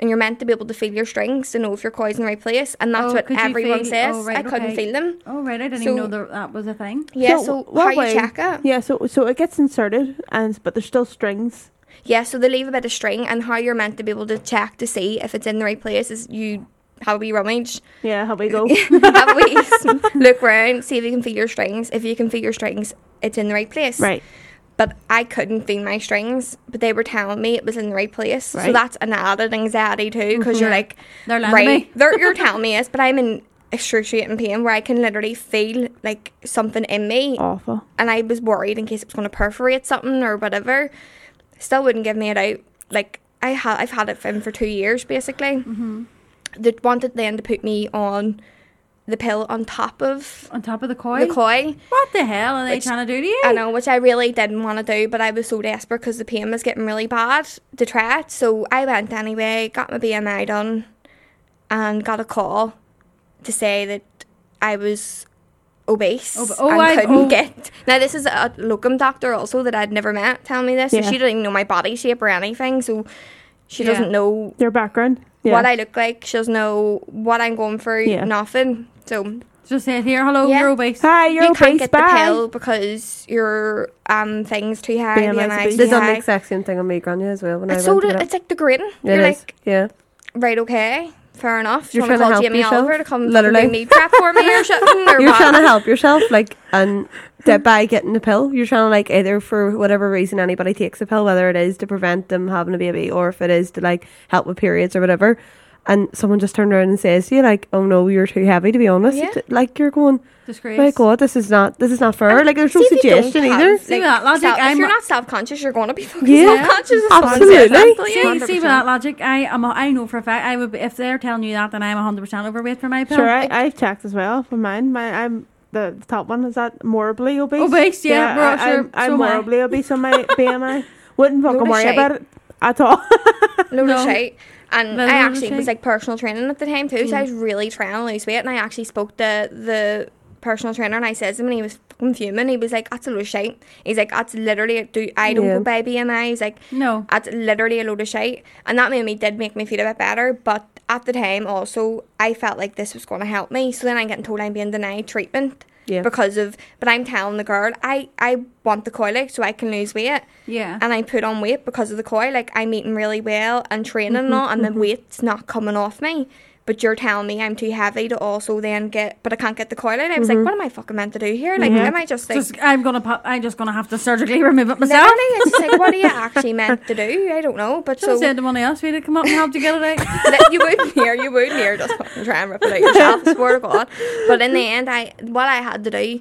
And you're meant to be able to feel your strings to know if your coil's in the right place, and that's Oh, what everyone feel- says. oh, right, I couldn't okay. feel them. Oh, right. I didn't So- even know that, that was a thing. Yeah, So so, what how you check it? yeah. So so it gets inserted, and but there's still strings. Yeah, so they leave a bit of string, and how you're meant to be able to check to see if it's in the right place is you have a wee rummage, Yeah, how we go. have a wee s- look around, see if you can feel your strings. If you can feel your strings, it's in the right place. right. But I couldn't feel my strings, but they were telling me it was in the right place. So that's an added anxiety too, because you're Mhm. like, They're right, me. they're, you're telling me this, but I'm in excruciating pain where I can literally feel like something in me, Awful. and I was worried in case it was going to perforate something or whatever. Still wouldn't give me it out. Like I had, I've had it in for two years basically. Mm-hmm. They wanted then to put me on the pill on top of On top of the coil. the coil. What the hell are they Which- trying to do to you? I know, which I really didn't want to do, but I was so desperate because the pain was getting really bad to try it. So I went anyway, got my BMI done, and got a call to say that I was obese Ob- oh, and I- couldn't oh. get. Now this is a locum doctor also that I'd never met. Tell me this, Yeah. so she didn't even know my body shape or anything. So she Yeah. doesn't know Your background. Yeah. what I look like. She doesn't know what I'm going through. Yeah. Nothing. So Just say here. Hello, Yeah. you're obese. Hi, you're you can't get Bye. the pill because your um things too high. BMI's BMI's too They've done the exact same thing on me, Grainne, as well. When It's I so to di- get it. it's like degrading. It You're is, like yeah. right, okay, fair enough. You're You're trying to trying to call help Jamie yourself, Oliver to come literally. meal prep for me or something. Or You're what? trying to help yourself, like, and that by getting the pill, you're trying to like either for whatever reason anybody takes a pill, whether it is to prevent them having a baby or if it is to like help with periods or whatever. And someone just turned around and says to you, like, "Oh no, you're too heavy." To be honest, Yeah. Like you're going, Disgrace. "My God, this is not, this is not fair." And like, there's no see if suggestion have, either. See that logic, self- if I'm- you're not self conscious, you're going to be fucking Yeah, self conscious. absolutely. See, see with that logic, I am. A, I know for a fact. I would. be- If they're telling you that, then I'm 100 percent overweight for my pill. Sure, I, I've checked as well for mine. My I'm the, the top one is that morbidly obese. Obese, yeah, we're I, sure, I'm, I'm so morbidly obese on my BMI. Wouldn't Load fucking of worry shite. about it at all. load No. of shit. And I actually was like personal training at the time too, so I was really trying to lose weight. And I actually spoke to the personal trainer, and I said to him, and he was fucking fuming. He was like, "That's a load of shit." He's like, "That's literally do I don't Yeah. go by BMI." He's like, No. "That's literally a load of shit," and that made me did make me feel a bit better. But at the time also I felt like this was going to help me. So then I'm getting told I'm being denied treatment Yeah. because of. But I'm telling the girl I I want the coil out so I can lose weight, Yeah. and I put on weight because of the coil. Like I'm eating really well and training and Mm-hmm, all, and the weight's not coming off me. But you're telling me I'm too heavy to also then get, but I can't get the coil out. I was Mm-hmm. like, what am I fucking meant to do here? Like, am I just like just, I'm gonna pop. I'm just gonna have to surgically remove it myself. Literally, it's like, what are you actually meant to do? I don't know. But So so, said to money else, we to come up and help you get it out. you wouldn't hear, you wouldn't hear, just fucking try and rip it out yourself, swear to God. But in the end, I what I had to do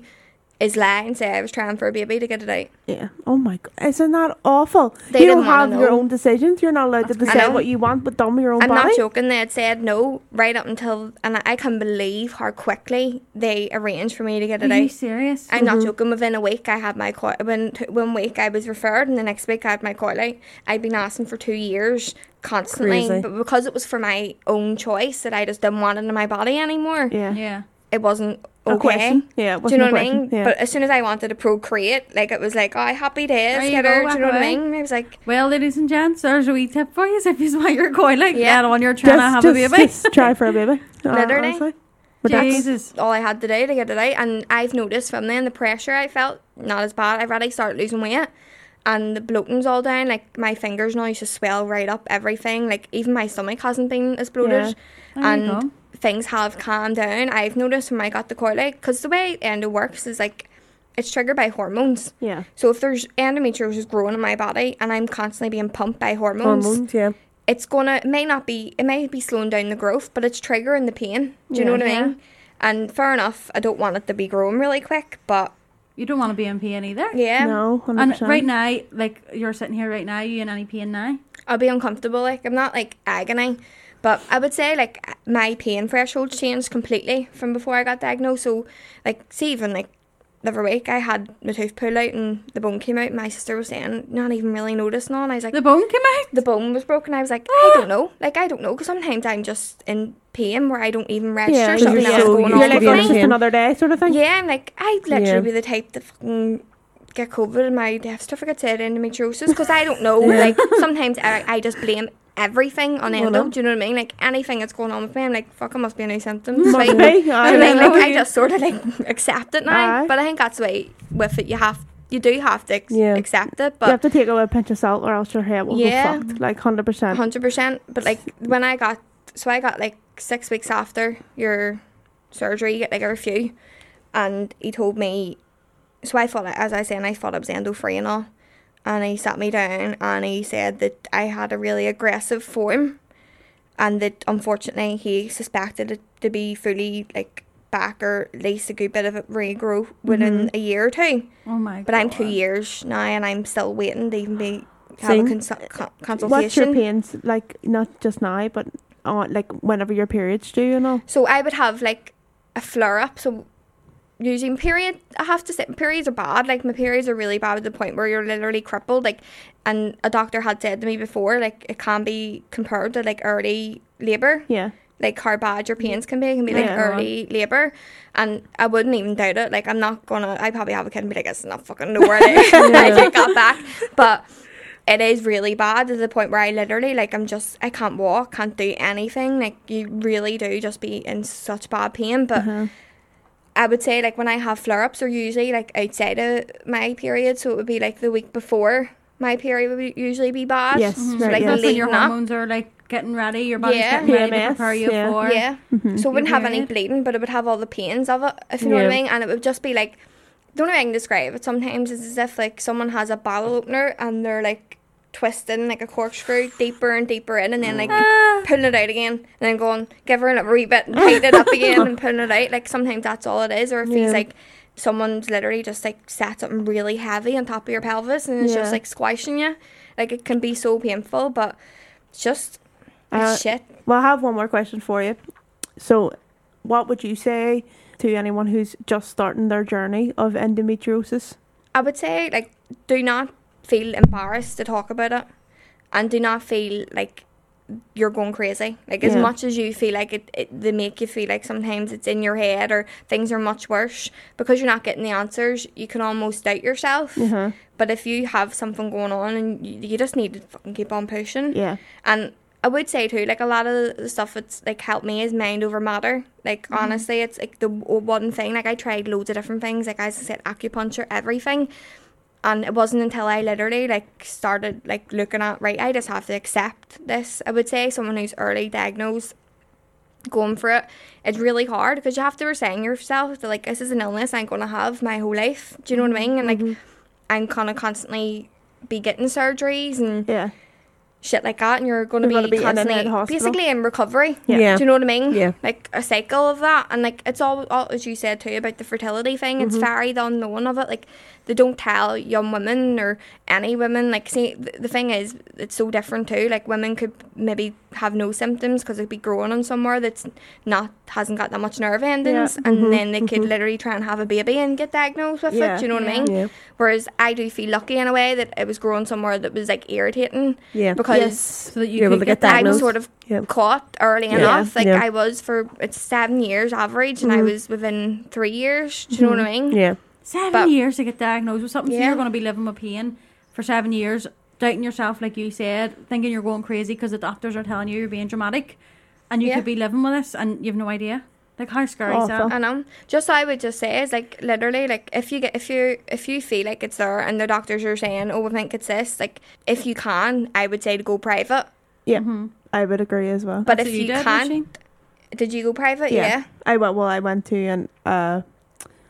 is lie and say I was trying for a baby to get it out. Yeah. Oh my god. Isn't that awful? They you don't have your own decisions. You're not allowed to decide what you want, but dumb your own I'm body. not joking. They had said no right up until, and I can't believe how quickly they arranged for me to get it out. Are you serious? I'm not mm-hmm. joking. Within a week, I had my coil. When one week I was referred, and the next week I had my coil out. I'd been asking for two years constantly, Crazy. but because it was for my own choice that I just didn't want it in my body anymore, Yeah. yeah. it wasn't A okay. question. Yeah. It Do you know what I mean? Yeah. But as soon as I wanted to procreate, like it was like, oh, happy days, There you get go, her. Do whack you know what I away. mean? I was like, Well, ladies and gents, there's a wee tip for you if you want your coil like Yeah. yeah. on you're trying to have a baby. just try for a baby. uh, Literally. honestly. But that's Jesus. all I had today to get it out. And I've noticed from then the pressure I felt not as bad. I've already started losing weight, and the bloating's all down. Like my fingers now used to swell right up. Everything, like even my stomach hasn't been as bloated. There you and go. Things have calmed down. I've noticed when I got the coil out, because the way endo works is like it's triggered by hormones. yeah. So if there's endometriosis growing in my body and I'm constantly being pumped by hormones, Hormones, yeah. it's gonna it may not be it may be slowing down the growth, but it's triggering the pain. Do you know Yeah. what I mean? And fair enough, I don't want it to be growing really quick, but You don't want to be in pain either. yeah, No. 100%. And right now, like you're sitting here right now, you in any pain now? I'll be uncomfortable. Like I'm not like agony, but I would say like my pain threshold changed completely from before I got diagnosed. So like see even like the other week I had my tooth pulled out and the bone came out. My sister was saying not even really noticing on. I was like The bone came out. the bone was broken. I was like, I don't know. Like, I don't know. Because sometimes I'm just in pain where I don't even register yeah. 'cause something you're else so going used You're on like, with oh, being it's in me. just another day sort of thing. Yeah, I'm like, I'd literally Yeah. be the type to fucking get COVID and my death certificate said endometriosis because I don't know. Yeah. Like, sometimes I, I just blame everything on endo. Do you know what I mean? Like, anything that's going on with me, I'm like, fuck, it must be a new symptoms. Must like, be. I, mean, like, I just sort of like accept it now. Aye. But I think that's the way with it. You have, you do have to ex- Yeah. accept it. But you have to take it with a pinch of salt or else your hair will Yeah. go fucked. Like 100%. hundred percent. But like when I got, so I got like six weeks after your surgery, you get like a review, and he told me. So I thought, as I say, and I thought I was endo free and all, and he sat me down and he said that I had a really aggressive form, and that unfortunately he suspected it to be fully like back or at least a good bit of it regrow within mm-hmm. a year or two. Oh my god. But I'm two years now, and I'm still waiting to even be have a consul- con- What's your pains like? Not just now, but on like whenever your periods do, you know. So I would have like a flare up. So using period, I have to say periods are bad. Like my periods are really bad to the point where you're literally crippled. Like, and a doctor had said to me before, like it can be compared to like early labor. Yeah. Like how bad your pains can be, it can be like Yeah. early labor, and I wouldn't even doubt it. Like I'm not gonna, I probably have a kid and be like, it's not fucking nowhere. I take that back, but it is really bad to the point where I literally like I'm just I can't walk, can't do anything. Like you really do just be in such bad pain. But Uh-huh. I would say like when I have flare ups are usually like outside of my period, so it would be like the week before my period would usually be bad. Yes, Mhm. So right, like yes. When your leading up. hormones are like getting ready, your body's Yeah. getting ready to prepare you yeah. for. Yeah. Mhm. So it wouldn't have any bleeding, but it would have all the pains of it, if you know what I mean. And it would just be like, the only way I can describe it sometimes is as if like someone has a bottle opener and they're like twisting like a corkscrew deeper and deeper in, and then like Ah. pulling it out again, and then going give her a wee bit and tighten it up again and pulling it out. Like sometimes that's all it is, or it feels Yeah. like someone's literally just like sat something really heavy on top of your pelvis and it's Yeah. just like squashing you. Like it can be so painful, but it's just Uh, shit. Well, I have one more question for you. So, what would you say to anyone who's just starting their journey of endometriosis? I would say like do not feel embarrassed to talk about it and do not feel like you're going crazy. Like as Yeah. much as you feel like it, it they make you feel like sometimes it's in your head or things are much worse because you're not getting the answers, you can almost doubt yourself. Uh-huh. But if you have something going on and you, you just need to fucking keep on pushing. Yeah. And I would say too, like a lot of the stuff that's like helped me is mind over matter. Like honestly, it's like the one thing. Like I tried loads of different things. Like as I said, acupuncture, everything. And it wasn't until I literally like started like looking at right, I just have to accept this. I would say someone who's early diagnosed, going for it, it's really hard because you have to resign yourself to like this is an illness I'm gonna have my whole life. Do you know what I mean? And like mm-hmm. I'm gonna constantly be getting surgeries and Yeah. Shit like that, and you're going to be gonna be in constantly, of basically in recovery. Yeah. Yeah. Do you know what I mean? Yeah. Like a cycle of that, and like it's all, all as you said too about the fertility thing. It's mm-hmm. very the unknown of it. Like they don't tell young women or any women. Like see, the, the thing is, it's so different too. Like women could maybe have no symptoms because it'd be growing on somewhere that's not hasn't got that much nerve endings, and mm-hmm. then they could mm-hmm. literally try and have a baby and get diagnosed with Yeah. it. Do you know what I mean? Yeah. Whereas I do feel lucky in a way that it was growing somewhere that was like irritating Yeah. because Yes. So that you You're able could to get get that. I was sort of Yeah. caught early Yeah. enough. Like Yeah. I was for it's seven years average, and I Mhm. was within three years. Do you know what I mm-hmm. mean? Yeah. Seven But- years to get diagnosed with something. So you're going to be living with pain for seven years, doubting yourself, like you said, thinking you're going crazy because the doctors are telling you you're being dramatic, and you Yeah. could be living with this and you've no idea. Like how scary is that? I know. Just what I would just say is like literally like if you get if you if you feel like it's there and the doctors are saying oh we think it's this like if you can I would say to go private. Yeah. Mm-hmm. I would agree as well. But That's if what you, did, can't, Richie? did you go private? Yeah. Yeah. I went. Well, I went to an uh,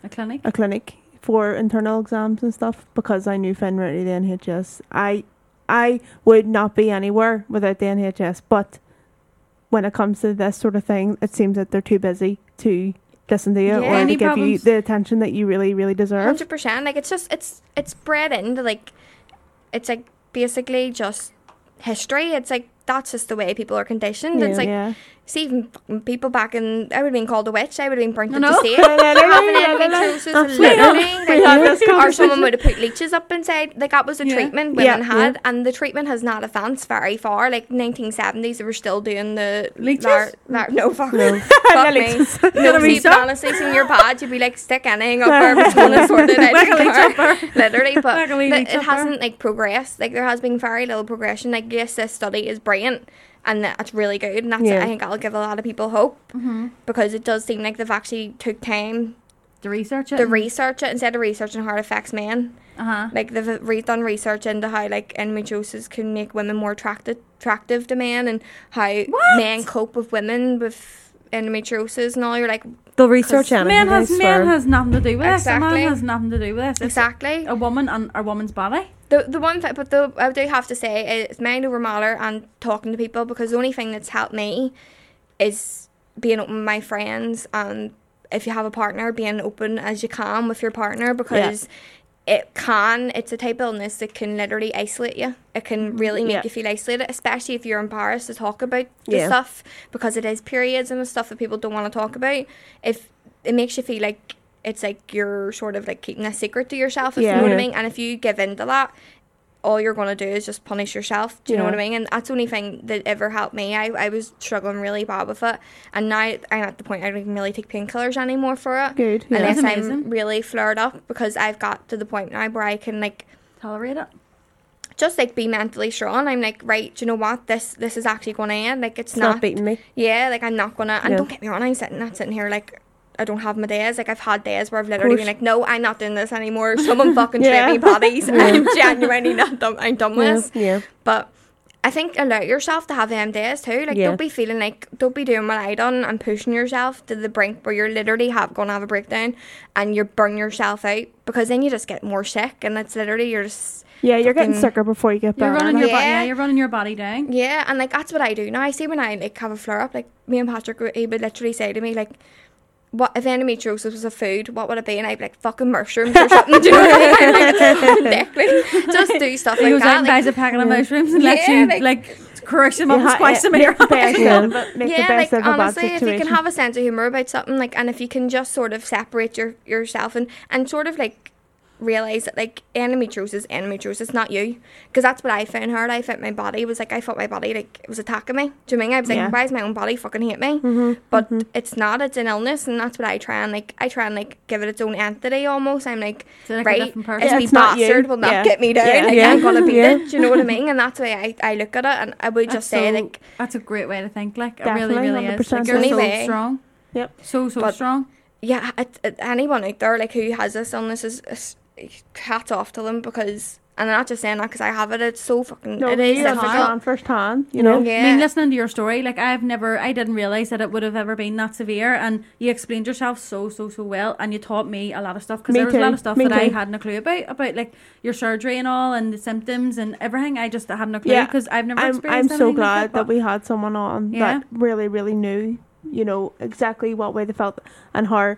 A clinic. a clinic for internal exams and stuff because I knew Finn really the NHS. I I would not be anywhere without the NHS, but when it comes to this sort of thing, it seems that they're too busy to listen to you Yeah. or to give you the attention that you really, really deserve. Hundred percent. Like it's just it's it's bred into like it's like basically just history. It's like that's just the way people are conditioned. It's like yeah. See even people back in I would have been called a witch. I would have been burnt I at know. the stake. No, no, no, having no, no, no. endometriosis, Absolutely. literally. We had this Like, or someone would have put leeches up inside. Like that was a Yeah. treatment Yeah, women had, and the treatment has not advanced very far. Like 1970s, they were still doing the Leeches? lar- lar- no, fuck, No. fuck me. No, Gonna see, honestly, seeing your pad, you'd be like, stick anything up there between the sort a leech. Literally, but Like a wee it hasn't like progressed. Like there has been very little progression. Like yes, this study is brilliant. And that's really good, and that's Yeah. I think that'll give a lot of people hope Mm-hmm. because it does seem like they've actually took time To research it. to research it instead of researching how it affects men. Uh huh. Like they've re- done research into how like endometriosis can make women more attractive attractive to men, and how What? men cope with women with endometriosis and all. You're like They'll research anything. Man has swear. man has nothing to do with this. A Exactly. man has nothing to do with this. It's exactly. a woman and a woman's body. The the one thing, but the I do have to say is mind over matter and talking to people because the only thing that's helped me is being open with my friends and if you have a partner, being open as you can with your partner because it can. It's a type of illness that can literally isolate you. It can mm-hmm. really make Yeah. you feel isolated, especially if you're embarrassed to talk about the Yeah. stuff because it is periods and the stuff that people don't want to talk about. If it makes you feel like it's like you're sort of like keeping a secret to yourself, if Yeah. you know what I mean. And if you give in to that, all you're gonna do is just punish yourself. Do you know what I mean? And that's the only thing that ever helped me. I, I was struggling really bad with it, and now I'm at the point I don't even really take painkillers anymore for it, Good. Yeah. unless I'm amazing. really flared up because I've got to the point now where I can like Tolerate it. just like be mentally strong. I'm like, right, do you know what? This this is actually gonna end. Like it's, It's not beating me. yeah, like I'm not gonna. And Yeah. don't get me wrong, I'm sitting, not sitting here like I don't have my days. Like I've had days where I've literally been like, no, I'm not doing this anymore. Someone fucking Yeah. treat me bodies. I'm genuinely not done. I'm done Yeah. with. yeah. But I think allow yourself to have them days too. Like Yeah. don't be feeling like don't be doing what I done and pushing yourself to the brink where you're literally have gonna have a breakdown and you burn yourself out because then you just get more sick and it's literally you're just Yeah, you're getting fucking- sicker before you get You're better. running like- your body. Yeah. Yeah, you're running your body down. Yeah, and like that's what I do now. I see when I like have a flare up, like me and Patrick, he would literally say to me like, "What if endometriosis was a food? What would it be?" And I'd be like, "Fucking mushrooms or something." do you know what I mean? Like, it's fucking dick, like, just do stuff He like goes out that. and like- buys a packet of mushrooms and lets you like- like, crush them up You and ha- squash them in your the best eye. of it. Yeah, like out of a bad honestly, if you can have a sense of humor about something, like, and if you can just sort of separate your yourself and and sort of like realize that like endometriosis, endometriosis, not you, because that's what I found hard. I felt my body was like I felt my body like it was attacking me. Do you know I mean? I was like, Yeah. why is my own body fucking hate me? Mm-hmm. But it's not. It's an illness, and that's what I try and like. I try and like give it its own entity almost. I'm like, So like right, different person. this Yeah, wee it's not you. will not Yeah. get me down. Yeah. Like, Yeah. I'm gonna beat Yeah. it. Do you know what I mean? And that's the way I, I look at it, and I would That's just say so- like, That's a great way to think. Like it really, really is. 100% Like, you're so strong. Yep. So so But- strong. yeah, it, it, anyone out there like who has this illness is, is hats off to them because. And I'm not just saying that because I have it. It's so fucking. No, it is you difficult. understand firsthand, you know. Yeah. I mean, listening to your story, like I've never, I didn't realize that it would have ever been that severe, and you explained yourself so, so, so well, and you taught me a lot of stuff because there was a lot of stuff me that I hadn't a clue about, about like your surgery and all, and the symptoms and everything. I just hadn't a clue Yeah, because I've never I'm, I'm so glad like that, that. we had someone on Yeah. that really, really knew, you know, exactly what way they felt and how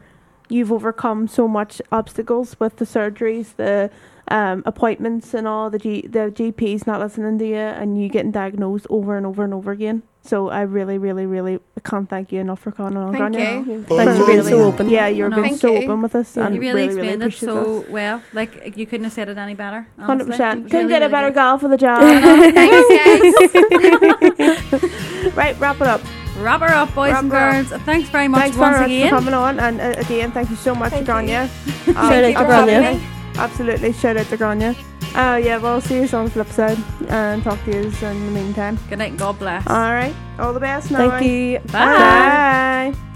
you've overcome so much obstacles with the surgeries, the um, appointments, and all the G- the GPs not listening to you, and you getting diagnosed over and over and over again. So I really, really, really can't thank you enough for coming on. Thank Grainne. you. For Thanks for being so open. Yeah, you're No. being so you. open with us, and you really really, really explained it so that. well. Like you couldn't have said it any better. Hundred percent. It Couldn't really, get a better good. gal for the job. Thanks, guys. right, wrap it up. Wrap her up, boys Wrap and her up. girls. Thanks very much Thanks once very again. for coming on, and uh, again, thank you so much, Thank Grainne. Shout out to absolutely, Grainne. absolutely, shout out to Grainne. Uh, yeah, well, see you on the flip side, and talk to you in the meantime. Good night God bless. All right, all the best. Now. Thank you. Bye. Bye.